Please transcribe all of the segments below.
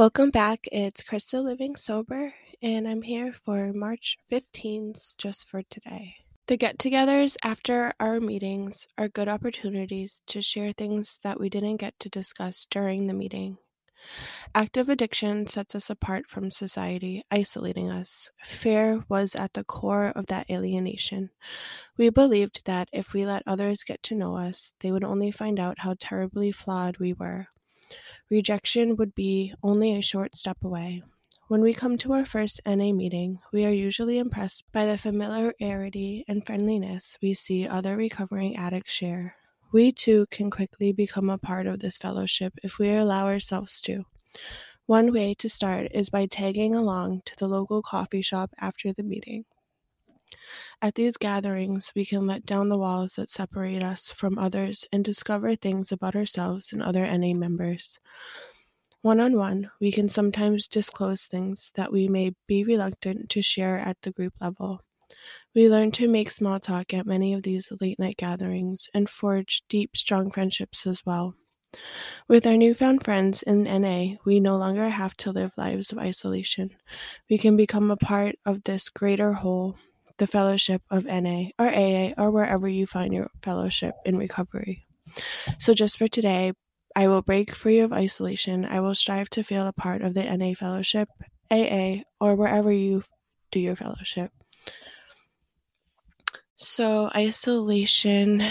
Welcome back. It's Christa Living Sober, and I'm here for March 15th just for today. The get togethers after our meetings are good opportunities to share things that we didn't get to discuss during the meeting. Active addiction sets us apart from society, isolating us. Fear was at the core of that alienation. We believed that if we let others get to know us, they would only find out how terribly flawed we were. Rejection would be only a short step away. When we come to our first NA meeting, we are usually impressed by the familiarity and friendliness we see other recovering addicts share. We too can quickly become a part of this fellowship if we allow ourselves to. One way to start is by tagging along to the local coffee shop after the meeting. At these gatherings, we can let down the walls that separate us from others and discover things about ourselves and other NA members. One on one, we can sometimes disclose things that we may be reluctant to share at the group level. We learn to make small talk at many of these late night gatherings and forge deep, strong friendships as well. With our newfound friends in NA, we no longer have to live lives of isolation. We can become a part of this greater whole the fellowship of NA or AA or wherever you find your fellowship in recovery. So, just for today, I will break free of isolation. I will strive to feel a part of the NA fellowship, AA, or wherever you do your fellowship. So, isolation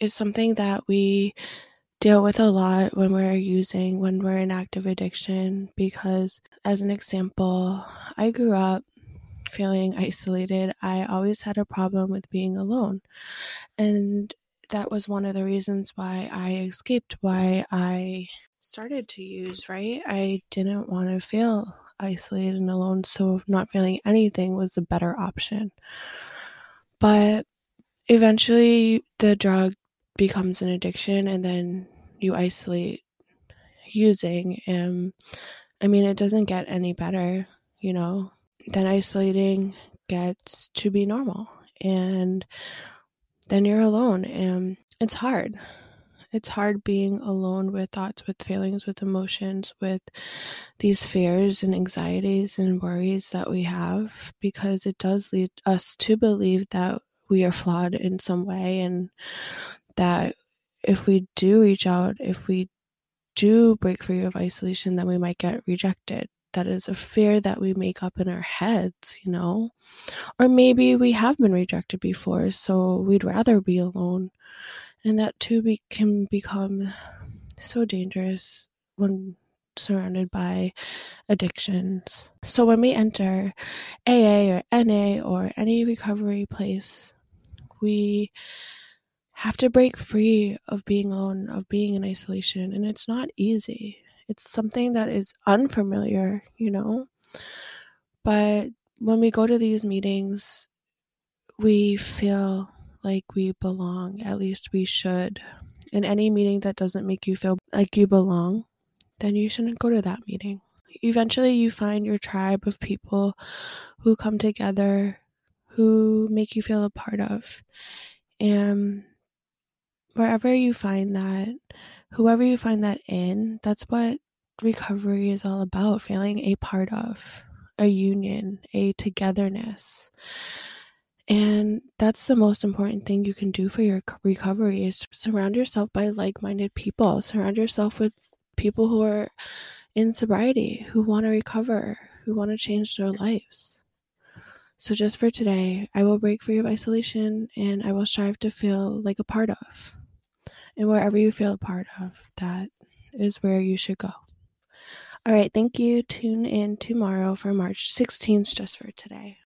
is something that we deal with a lot when we're using, when we're in active addiction, because, as an example, I grew up feeling isolated, I always had a problem with being alone. And that was one of the reasons why I escaped, why I started to use, right? I didn't want to feel isolated and alone, so not feeling anything was a better option. But eventually, the drug becomes an addiction, and then you isolate using. And I mean, it doesn't get any better, you know? Then isolating gets to be normal and then you're alone and it's hard. It's hard being alone with thoughts with feelings with emotions with these fears and anxieties and worries that we have because it does lead us to believe that we are flawed in some way and that if we do reach out if we do break free of isolation then we might get rejected that is a fear that we make up in our heads, you know? Or maybe we have been rejected before, so we'd rather be alone. And that too be- can become so dangerous when surrounded by addictions. So when we enter AA or NA or any recovery place, we have to break free of being alone, of being in isolation, and it's not easy. It's something that is unfamiliar, you know? But when we go to these meetings, we feel like we belong. At least we should. In any meeting that doesn't make you feel like you belong, then you shouldn't go to that meeting. Eventually, you find your tribe of people who come together, who make you feel a part of. And wherever you find that, whoever you find that in, that's what recovery is all about feeling a part of a union, a togetherness. And that's the most important thing you can do for your recovery is surround yourself by like-minded people. Surround yourself with people who are in sobriety, who want to recover, who want to change their lives. So just for today, I will break free of isolation and I will strive to feel like a part of. And wherever you feel a part of, that is where you should go. All right, thank you. Tune in tomorrow for March 16th just for today.